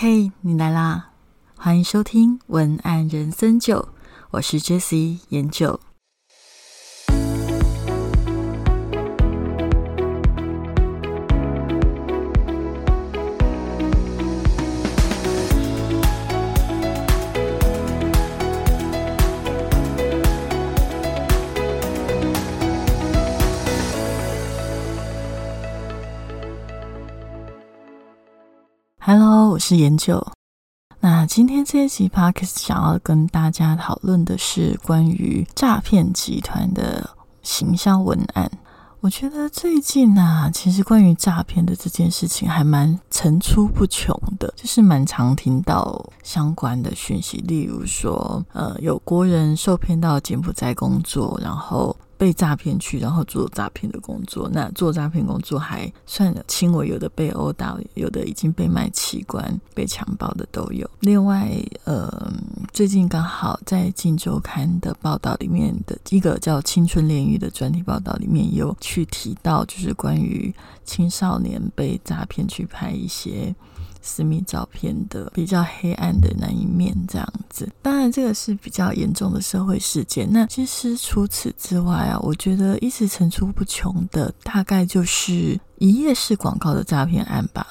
嘿，你来啦！欢迎收听文案人生九，我是 Jessie 研九。是研究。那今天这一集 Podcast 想要跟大家讨论的是关于诈骗集团的行销文案。我觉得最近啊，其实关于诈骗的这件事情还蛮层出不穷的，就是蛮常听到相关的讯息，例如说，呃，有国人受骗到柬埔寨工作，然后。被诈骗去，然后做诈骗的工作。那做诈骗工作还算轻微，有的被殴打，有的已经被卖器官、被强暴的都有。另外，呃，最近刚好在《镜周刊》的报道里面的一个叫《青春炼狱》的专题报道里面，有去提到，就是关于青少年被诈骗去拍一些。私密照片的比较黑暗的那一面，这样子。当然，这个是比较严重的社会事件。那其实除此之外啊，我觉得一直层出不穷的，大概就是一页式广告的诈骗案吧。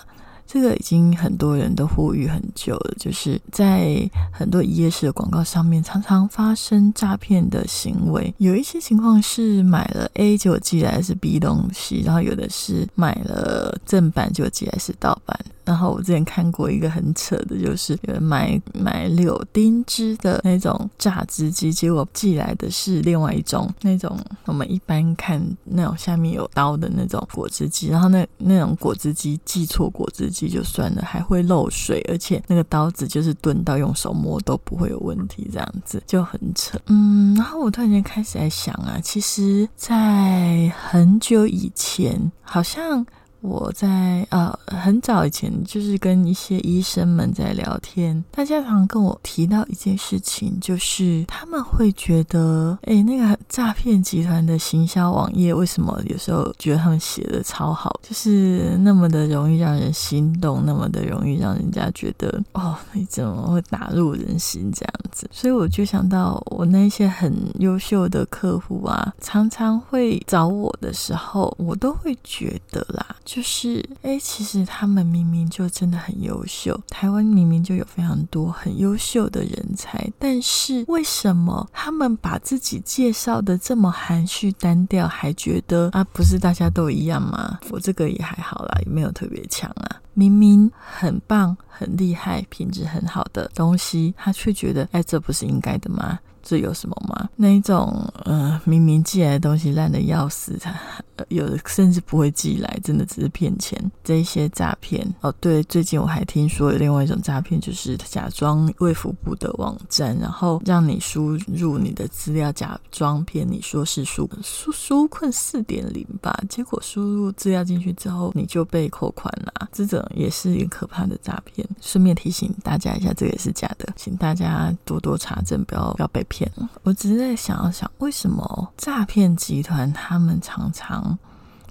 这个已经很多人都呼吁很久了，就是在很多一页式的广告上面，常常发生诈骗的行为。有一些情况是买了 A 就寄来是 B 东西，然后有的是买了正版就寄来是盗版。然后我之前看过一个很扯的，就是有人买买柳丁汁的那种榨汁机，结果寄来的是另外一种那种我们一般看那种下面有刀的那种果汁机，然后那那种果汁机寄错果汁机就算了，还会漏水，而且那个刀子就是钝到用手摸都不会有问题，这样子就很扯。嗯，然后我突然间开始在想啊，其实，在很久以前，好像。我在呃很早以前，就是跟一些医生们在聊天，大家常跟我提到一件事情，就是他们会觉得，哎，那个诈骗集团的行销网页为什么有时候觉得他们写的超好，就是那么的容易让人心动，那么的容易让人家觉得，哦，你怎么会打入人心这样子？所以我就想到，我那些很优秀的客户啊，常常会找我的时候，我都会觉得啦。就是，哎，其实他们明明就真的很优秀，台湾明明就有非常多很优秀的人才，但是为什么他们把自己介绍的这么含蓄单调，还觉得啊，不是大家都一样吗？我这个也还好啦，也没有特别强啊，明明很棒、很厉害、品质很好的东西，他却觉得，哎，这不是应该的吗？这有什么吗？那一种，呃，明明寄来的东西烂的要死，他有的甚至不会寄来，真的只是骗钱。这一些诈骗，哦，对，最近我还听说有另外一种诈骗，就是假装卫福部的网站，然后让你输入你的资料，假装骗你说是纾纾纾困四点零吧，结果输入资料进去之后，你就被扣款了。这种也是一个可怕的诈骗。顺便提醒大家一下，这个也是假的，请大家多多查证，不要不要被骗。我只是在想想，为什么诈骗集团他们常常。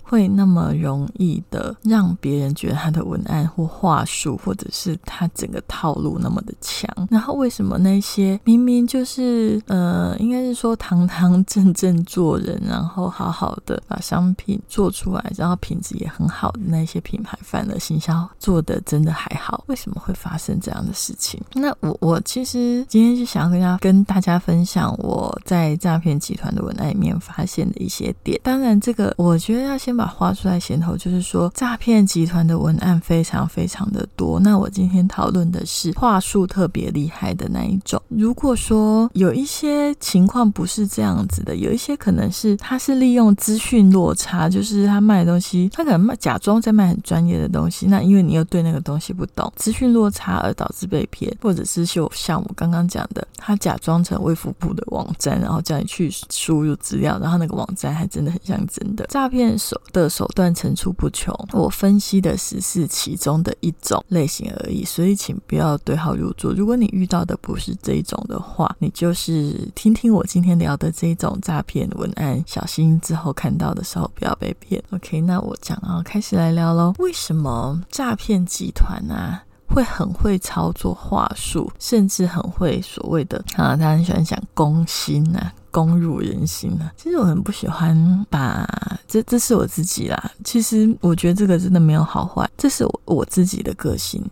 会那么容易的让别人觉得他的文案或话术，或者是他整个套路那么的强？然后为什么那些明明就是呃，应该是说堂堂正正做人，然后好好的把商品做出来，然后品质也很好的那些品牌，反而行销做的真的还好？为什么会发生这样的事情？那我我其实今天就想要跟大家跟大家分享我在诈骗集团的文案里面发现的一些点。当然，这个我觉得要先。把画出来先头，就是说诈骗集团的文案非常非常的多。那我今天讨论的是话术特别厉害的那一种。如果说有一些情况不是这样子的，有一些可能是他是利用资讯落差，就是他卖的东西，他可能卖假装在卖很专业的东西。那因为你又对那个东西不懂，资讯落差而导致被骗，或者是就像我刚刚讲的，他假装成微服部的网站，然后叫你去输入资料，然后那个网站还真的很像真的诈骗手。的手段层出不穷，我分析的只是其中的一种类型而已，所以请不要对号入座。如果你遇到的不是这一种的话，你就是听听我今天聊的这一种诈骗文案，小心之后看到的时候不要被骗。OK，那我讲啊，开始来聊喽。为什么诈骗集团啊？会很会操作话术，甚至很会所谓的啊，他很喜欢讲攻心呐，攻入人心啊。其实我很不喜欢把这，这是我自己啦。其实我觉得这个真的没有好坏，这是我我自己的个性。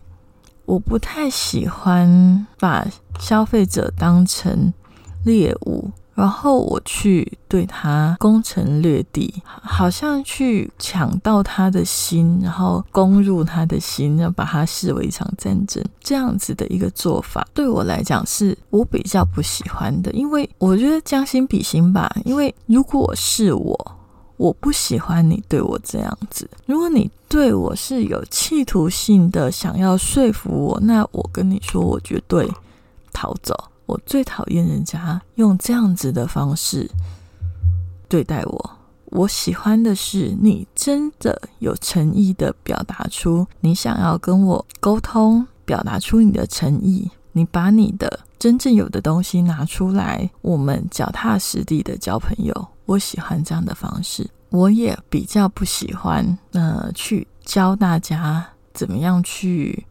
我不太喜欢把消费者当成猎物。然后我去对他攻城略地，好像去抢到他的心，然后攻入他的心，要把他视为一场战争，这样子的一个做法，对我来讲是我比较不喜欢的。因为我觉得将心比心吧，因为如果是我，我不喜欢你对我这样子。如果你对我是有企图性的想要说服我，那我跟你说，我绝对逃走。我最讨厌人家用这样子的方式对待我。我喜欢的是你真的有诚意的表达出你想要跟我沟通，表达出你的诚意。你把你的真正有的东西拿出来，我们脚踏实地的交朋友。我喜欢这样的方式。我也比较不喜欢呃去教大家怎么样去。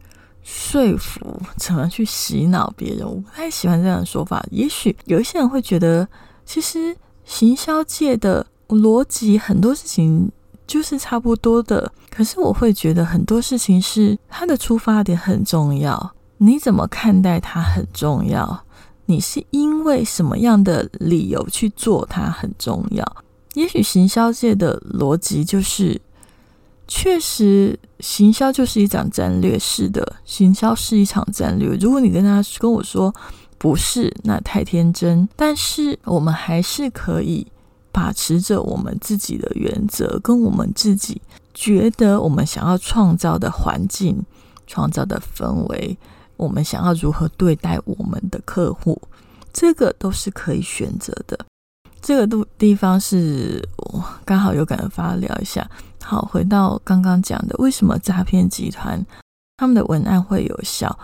说服怎么去洗脑别人，我不太喜欢这样的说法。也许有一些人会觉得，其实行销界的逻辑很多事情就是差不多的。可是我会觉得很多事情是它的出发点很重要，你怎么看待它很重要，你是因为什么样的理由去做它很重要。也许行销界的逻辑就是。确实，行销就是一场战略式的，行销是一场战略。如果你跟他跟我说不是，那太天真。但是我们还是可以把持着我们自己的原则，跟我们自己觉得我们想要创造的环境、创造的氛围，我们想要如何对待我们的客户，这个都是可以选择的。这个度地方是我刚好有感而发聊一下。好，回到刚刚讲的，为什么诈骗集团他们的文案会有效？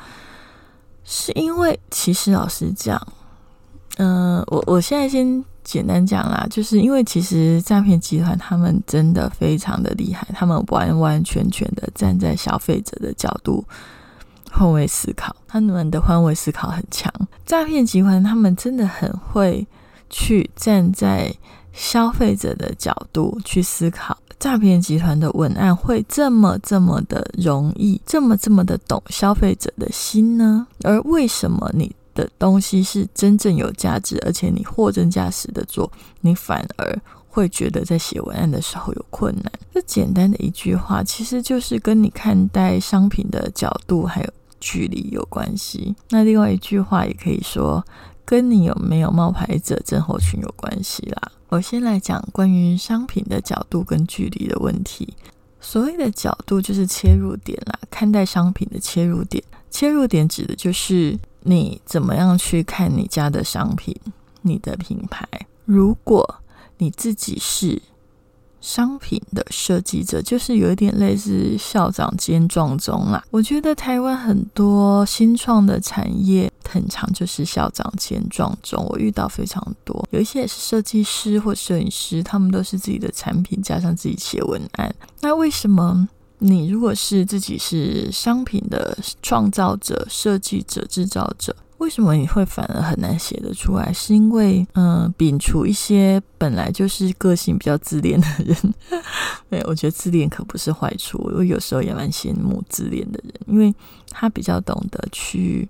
是因为其实老实讲，嗯，我我现在先简单讲啦，就是因为其实诈骗集团他们真的非常的厉害，他们完完全全的站在消费者的角度换位思考，他们的换位思考很强。诈骗集团他们真的很会去站在消费者的角度去思考。诈骗集团的文案会这么这么的容易，这么这么的懂消费者的心呢？而为什么你的东西是真正有价值，而且你货真价实的做，你反而会觉得在写文案的时候有困难？这简单的一句话，其实就是跟你看待商品的角度还有距离有关系。那另外一句话也可以说，跟你有没有冒牌者症候群有关系啦。我先来讲关于商品的角度跟距离的问题。所谓的角度就是切入点啦，看待商品的切入点。切入点指的就是你怎么样去看你家的商品、你的品牌。如果你自己是。商品的设计者就是有一点类似校长兼撞钟啦。我觉得台湾很多新创的产业，很常就是校长兼撞钟。我遇到非常多，有一些也是设计师或摄影师，他们都是自己的产品加上自己写文案。那为什么你如果是自己是商品的创造者、设计者、制造者？为什么你会反而很难写得出来？是因为，嗯，摒除一些本来就是个性比较自恋的人。对，我觉得自恋可不是坏处。我有时候也蛮羡慕自恋的人，因为他比较懂得去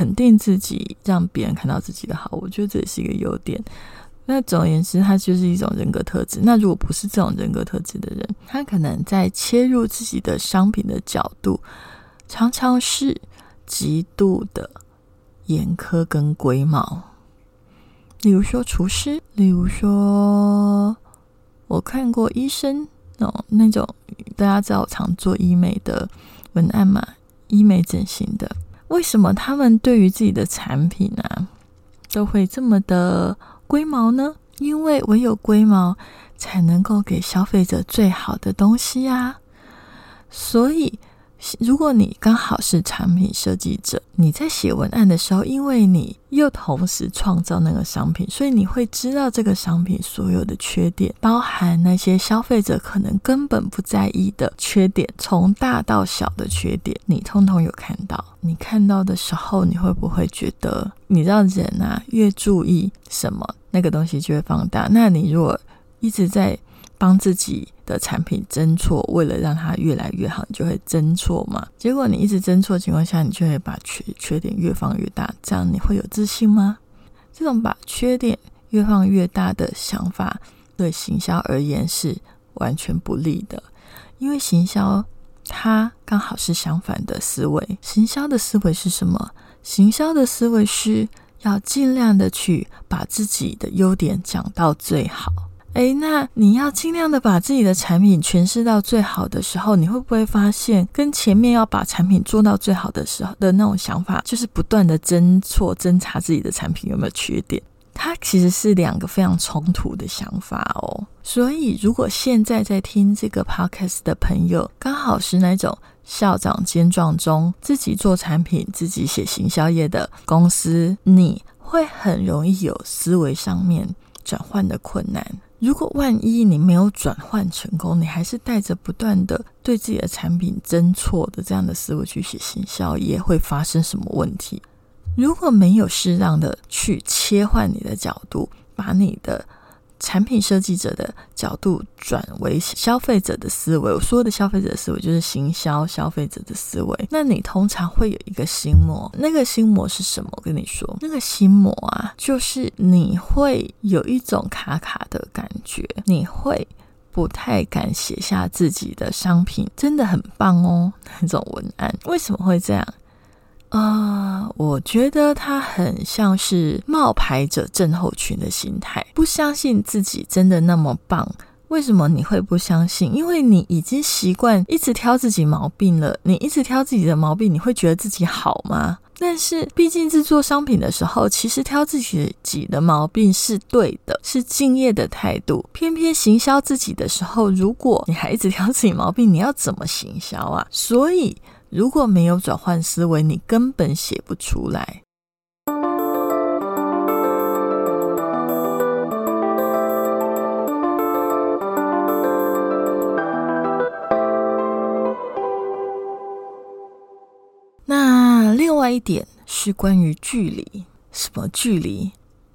肯定自己，让别人看到自己的好。我觉得这也是一个优点。那总而言之，他就是一种人格特质。那如果不是这种人格特质的人，他可能在切入自己的商品的角度，常常是。极度的严苛跟龟毛，例如说厨师，例如说我看过医生哦，那种大家知道我常做医美的文案嘛，医美整形的，为什么他们对于自己的产品呢都会这么的龟毛呢？因为唯有龟毛才能够给消费者最好的东西呀，所以。如果你刚好是产品设计者，你在写文案的时候，因为你又同时创造那个商品，所以你会知道这个商品所有的缺点，包含那些消费者可能根本不在意的缺点，从大到小的缺点，你通通有看到。你看到的时候，你会不会觉得，你知道人啊，越注意什么，那个东西就会放大。那你如果一直在帮自己的产品争错，为了让它越来越好，你就会争错嘛。结果你一直争错的情况下，你就会把缺缺点越放越大。这样你会有自信吗？这种把缺点越放越大的想法，对行销而言是完全不利的。因为行销它刚好是相反的思维。行销的思维是什么？行销的思维是要尽量的去把自己的优点讲到最好。哎，那你要尽量的把自己的产品诠释到最好的时候，你会不会发现，跟前面要把产品做到最好的时候的那种想法，就是不断的侦错、侦查自己的产品有没有缺点？它其实是两个非常冲突的想法哦。所以，如果现在在听这个 podcast 的朋友，刚好是那种校长兼状中，自己做产品、自己写行销业的公司，你会很容易有思维上面转换的困难。如果万一你没有转换成功，你还是带着不断的对自己的产品争错的这样的思维去写行销，也会发生什么问题？如果没有适当的去切换你的角度，把你的。产品设计者的角度转为消费者的思维，我说的消费者思维就是行销消费者的思维。那你通常会有一个心魔，那个心魔是什么？我跟你说，那个心魔啊，就是你会有一种卡卡的感觉，你会不太敢写下自己的商品真的很棒哦那种文案。为什么会这样？啊，我觉得他很像是冒牌者症候群的心态，不相信自己真的那么棒。为什么你会不相信？因为你已经习惯一直挑自己毛病了。你一直挑自己的毛病，你会觉得自己好吗？但是，毕竟制作商品的时候，其实挑自己己的毛病是对的，是敬业的态度。偏偏行销自己的时候，如果你还一直挑自己毛病，你要怎么行销啊？所以。如果没有转换思维，你根本写不出来。那另外一点是关于距离，什么距离？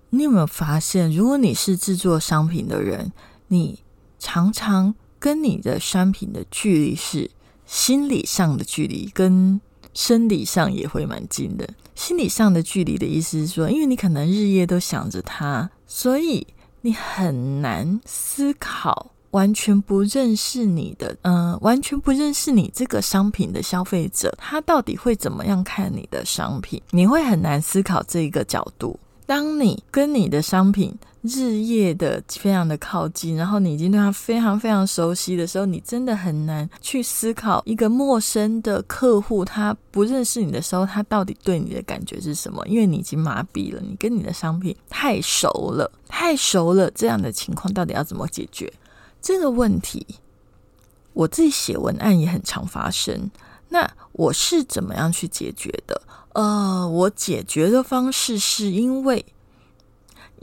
你有没有发现，如果你是制作商品的人，你常常跟你的商品的距离是？心理上的距离跟生理上也会蛮近的。心理上的距离的意思是说，因为你可能日夜都想着它，所以你很难思考完全不认识你的，嗯，完全不认识你这个商品的消费者，他到底会怎么样看你的商品？你会很难思考这一个角度。当你跟你的商品日夜的非常的靠近，然后你已经对他非常非常熟悉的时候，你真的很难去思考一个陌生的客户，他不认识你的时候，他到底对你的感觉是什么？因为你已经麻痹了，你跟你的商品太熟了，太熟了。这样的情况到底要怎么解决这个问题？我自己写文案也很常发生。那我是怎么样去解决的？呃，我解决的方式是因为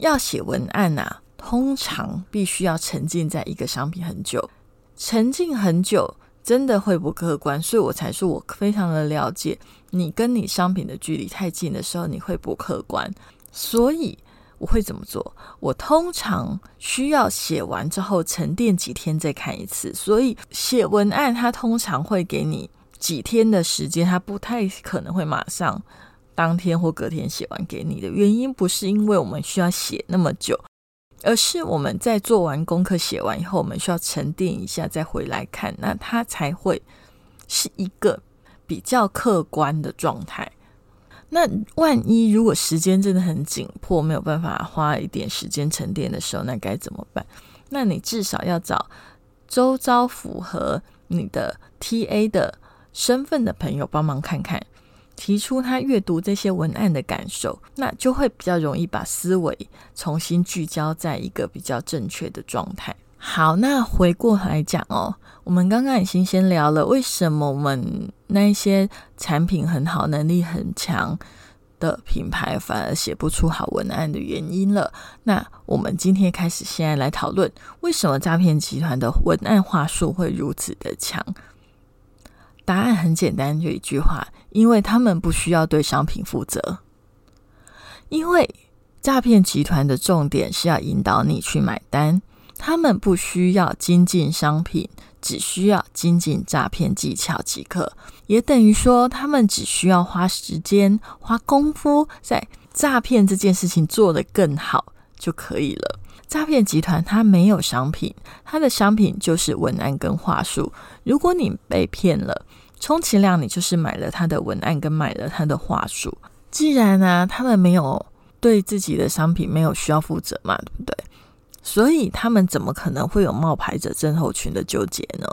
要写文案呐，通常必须要沉浸在一个商品很久，沉浸很久真的会不客观，所以我才说我非常的了解你跟你商品的距离太近的时候，你会不客观，所以我会怎么做？我通常需要写完之后沉淀几天再看一次，所以写文案它通常会给你。几天的时间，它不太可能会马上当天或隔天写完给你的原因，不是因为我们需要写那么久，而是我们在做完功课、写完以后，我们需要沉淀一下再回来看，那它才会是一个比较客观的状态。那万一如果时间真的很紧迫，没有办法花一点时间沉淀的时候，那该怎么办？那你至少要找周遭符合你的 TA 的。身份的朋友帮忙看看，提出他阅读这些文案的感受，那就会比较容易把思维重新聚焦在一个比较正确的状态。好，那回过来讲哦，我们刚刚已经先聊了为什么我们那些产品很好、能力很强的品牌反而写不出好文案的原因了。那我们今天开始，现在来讨论为什么诈骗集团的文案话术会如此的强。答案很简单，就一句话：因为他们不需要对商品负责。因为诈骗集团的重点是要引导你去买单。他们不需要精进商品，只需要精进诈骗技巧即可。也等于说，他们只需要花时间、花功夫，在诈骗这件事情做得更好就可以了。诈骗集团它没有商品，它的商品就是文案跟话术。如果你被骗了，充其量你就是买了他的文案跟买了他的话术。既然呢，他们没有对自己的商品没有需要负责嘛，对不对？所以他们怎么可能会有冒牌者症候群的纠结呢？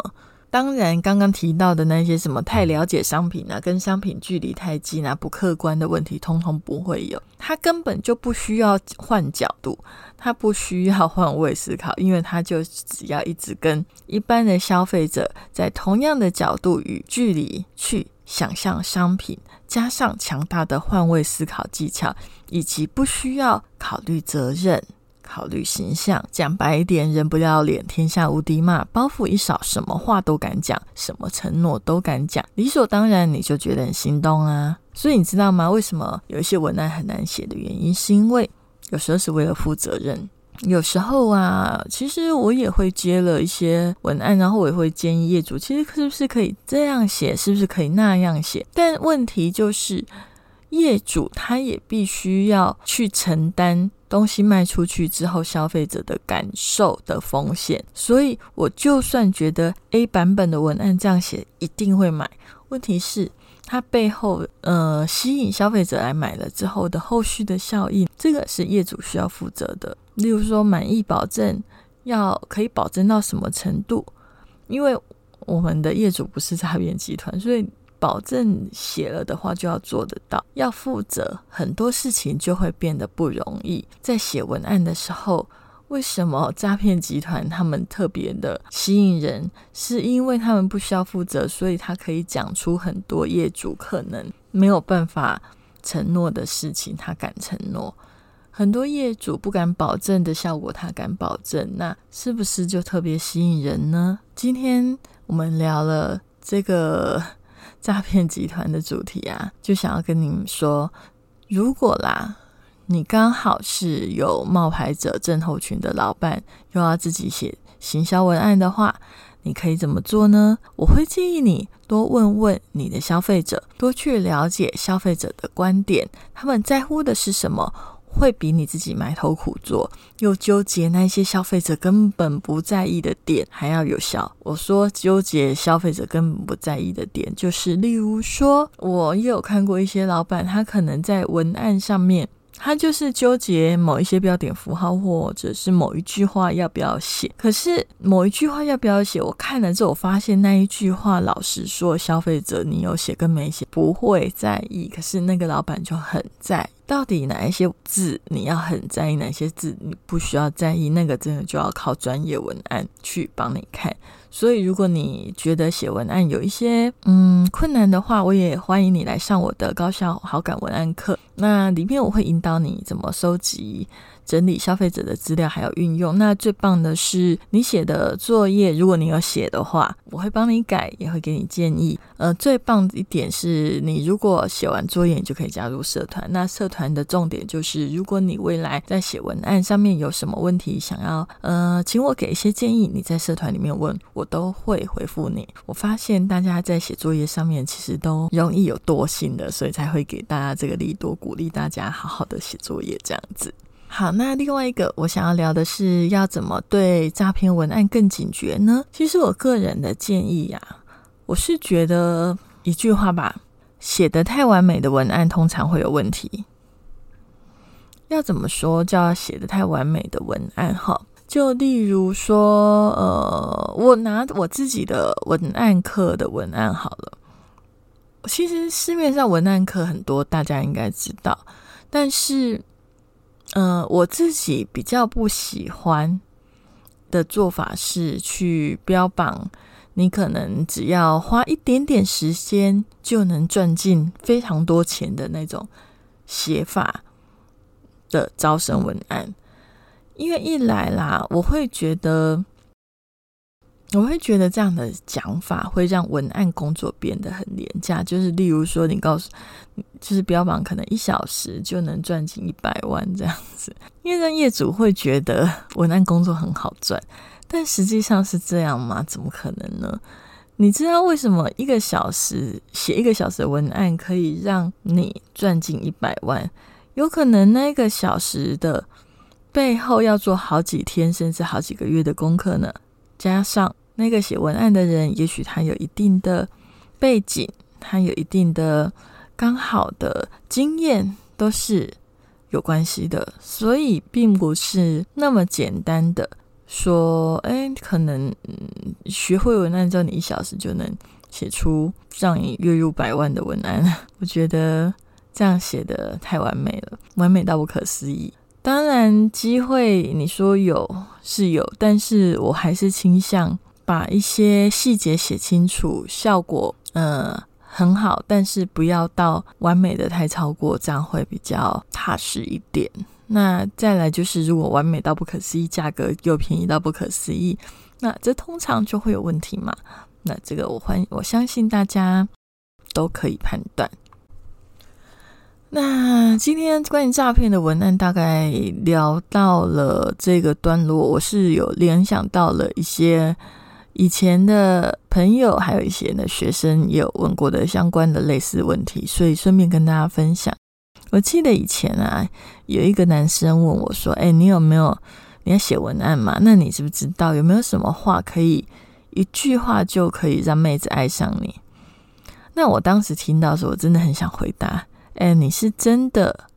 当然，刚刚提到的那些什么太了解商品啊，跟商品距离太近啊，不客观的问题，通通不会有。他根本就不需要换角度，他不需要换位思考，因为他就只要一直跟一般的消费者在同样的角度与距离去想象商品，加上强大的换位思考技巧，以及不需要考虑责任。考虑形象，讲白一点，人不要脸，天下无敌嘛。包袱一少，什么话都敢讲，什么承诺都敢讲，理所当然，你就觉得很心动啊。所以你知道吗？为什么有一些文案很难写的原因，是因为有时候是为了负责任。有时候啊，其实我也会接了一些文案，然后我也会建议业主，其实是不是可以这样写，是不是可以那样写？但问题就是，业主他也必须要去承担。东西卖出去之后，消费者的感受的风险，所以我就算觉得 A 版本的文案这样写一定会买，问题是它背后呃吸引消费者来买了之后的后续的效应，这个是业主需要负责的。例如说满意保证要可以保证到什么程度？因为我们的业主不是诈骗集团，所以。保证写了的话就要做得到，要负责很多事情就会变得不容易。在写文案的时候，为什么诈骗集团他们特别的吸引人？是因为他们不需要负责，所以他可以讲出很多业主可能没有办法承诺的事情，他敢承诺；很多业主不敢保证的效果，他敢保证。那是不是就特别吸引人呢？今天我们聊了这个。诈骗集团的主题啊，就想要跟你们说，如果啦，你刚好是有冒牌者症候群的老板，又要自己写行销文案的话，你可以怎么做呢？我会建议你多问问你的消费者，多去了解消费者的观点，他们在乎的是什么。会比你自己埋头苦做，又纠结那些消费者根本不在意的点还要有效。我说纠结消费者根本不在意的点，就是例如说，我也有看过一些老板，他可能在文案上面。他就是纠结某一些标点符号，或者是某一句话要不要写。可是某一句话要不要写，我看了之后，我发现那一句话，老实说，消费者你有写跟没写不会在意。可是那个老板就很在意，到底哪一些字你要很在意，哪些字你不需要在意，那个真的就要靠专业文案去帮你看。所以，如果你觉得写文案有一些嗯困难的话，我也欢迎你来上我的高效好感文案课。那里面我会引导你怎么收集。整理消费者的资料，还有运用。那最棒的是你写的作业，如果你有写的话，我会帮你改，也会给你建议。呃，最棒的一点是你如果写完作业，你就可以加入社团。那社团的重点就是，如果你未来在写文案上面有什么问题，想要呃，请我给一些建议，你在社团里面问我都会回复你。我发现大家在写作业上面其实都容易有惰性的，所以才会给大家这个力度，鼓励大家好好的写作业这样子。好，那另外一个我想要聊的是，要怎么对诈骗文案更警觉呢？其实我个人的建议呀，我是觉得一句话吧，写的太完美的文案通常会有问题。要怎么说叫写的太完美的文案？哈，就例如说，呃，我拿我自己的文案课的文案好了。其实市面上文案课很多，大家应该知道，但是。嗯，我自己比较不喜欢的做法是去标榜你可能只要花一点点时间就能赚进非常多钱的那种写法的招生文案，因为一来啦，我会觉得。我会觉得这样的讲法会让文案工作变得很廉价。就是例如说，你告诉，就是标榜可能一小时就能赚进一百万这样子，因为让业主会觉得文案工作很好赚。但实际上是这样吗？怎么可能呢？你知道为什么一个小时写一个小时的文案可以让你赚进一百万？有可能那个小时的背后要做好几天甚至好几个月的功课呢？加上。那个写文案的人，也许他有一定的背景，他有一定的刚好的经验，都是有关系的，所以并不是那么简单的说，哎，可能学会文案之后，你一小时就能写出让你月入百万的文案。我觉得这样写的太完美了，完美到不可思议。当然，机会你说有是有，但是我还是倾向。把一些细节写清楚，效果呃很好，但是不要到完美的太超过，这样会比较踏实一点。那再来就是，如果完美到不可思议，价格又便宜到不可思议，那这通常就会有问题嘛。那这个我欢我相信大家都可以判断。那今天关于诈骗的文案大概聊到了这个段落，我是有联想到了一些。以前的朋友还有一些的学生也有问过的相关的类似问题，所以顺便跟大家分享。我记得以前啊，有一个男生问我说：“哎，你有没有你要写文案嘛？那你知不知道有没有什么话可以一句话就可以让妹子爱上你？”那我当时听到的时候，我真的很想回答：“哎，你是真的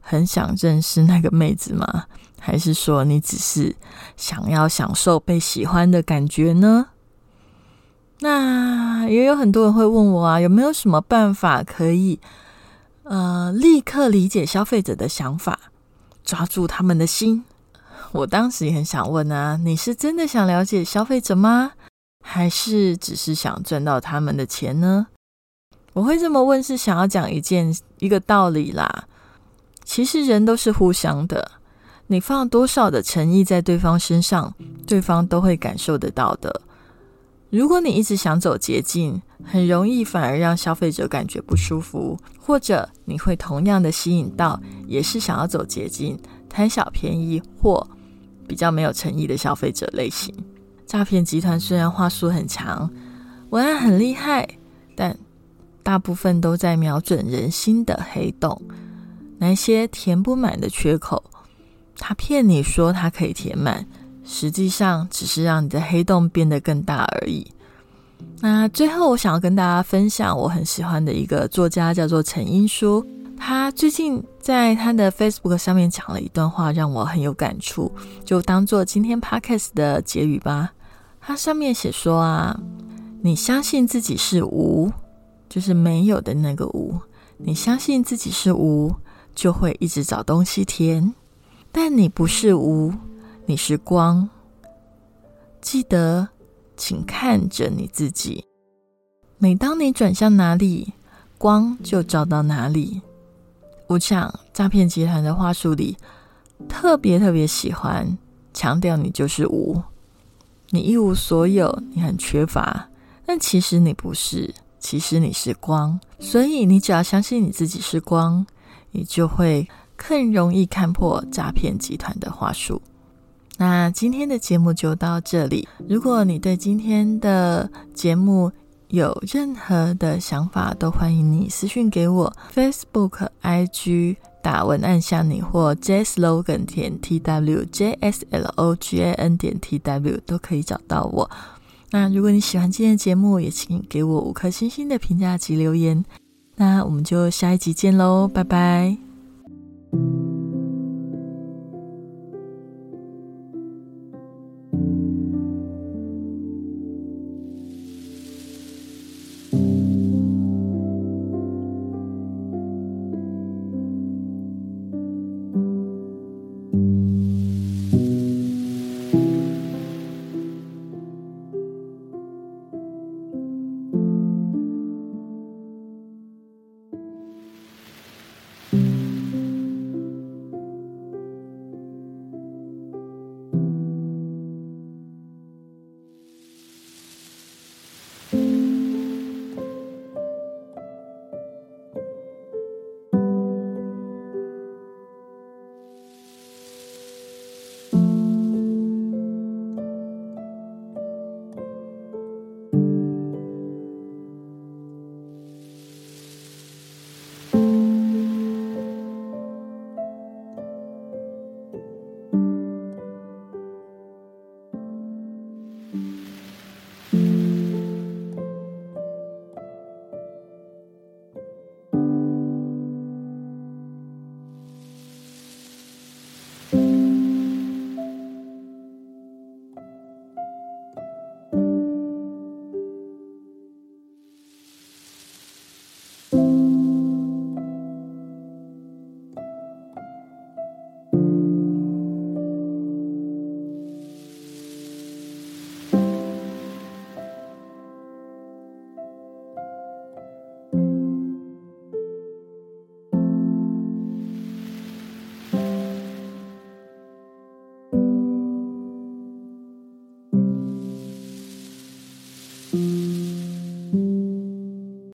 很想认识那个妹子吗？”还是说你只是想要享受被喜欢的感觉呢？那也有很多人会问我啊，有没有什么办法可以呃立刻理解消费者的想法，抓住他们的心？我当时也很想问啊，你是真的想了解消费者吗？还是只是想赚到他们的钱呢？我会这么问，是想要讲一件一个道理啦。其实人都是互相的。你放多少的诚意在对方身上，对方都会感受得到的。如果你一直想走捷径，很容易反而让消费者感觉不舒服，或者你会同样的吸引到也是想要走捷径、贪小便宜或比较没有诚意的消费者类型。诈骗集团虽然话术很强，文案很厉害，但大部分都在瞄准人心的黑洞，那些填不满的缺口。他骗你说他可以填满，实际上只是让你的黑洞变得更大而已。那最后，我想要跟大家分享我很喜欢的一个作家，叫做陈英书。他最近在他的 Facebook 上面讲了一段话，让我很有感触，就当做今天 Podcast 的结语吧。他上面写说啊，你相信自己是无，就是没有的那个无。你相信自己是无，就会一直找东西填。但你不是无，你是光。记得，请看着你自己。每当你转向哪里，光就照到哪里。我想，诈骗集团的话术里，特别特别喜欢强调你就是无，你一无所有，你很缺乏。但其实你不是，其实你是光。所以，你只要相信你自己是光，你就会。更容易看破诈骗集团的话术。那今天的节目就到这里。如果你对今天的节目有任何的想法，都欢迎你私讯给我，Facebook、IG 打文案向你或 JSlogan 点 TW JSLOGAN 点 TW 都可以找到我。那如果你喜欢今天的节目，也请给我五颗星星的评价及留言。那我们就下一集见喽，拜拜。thank you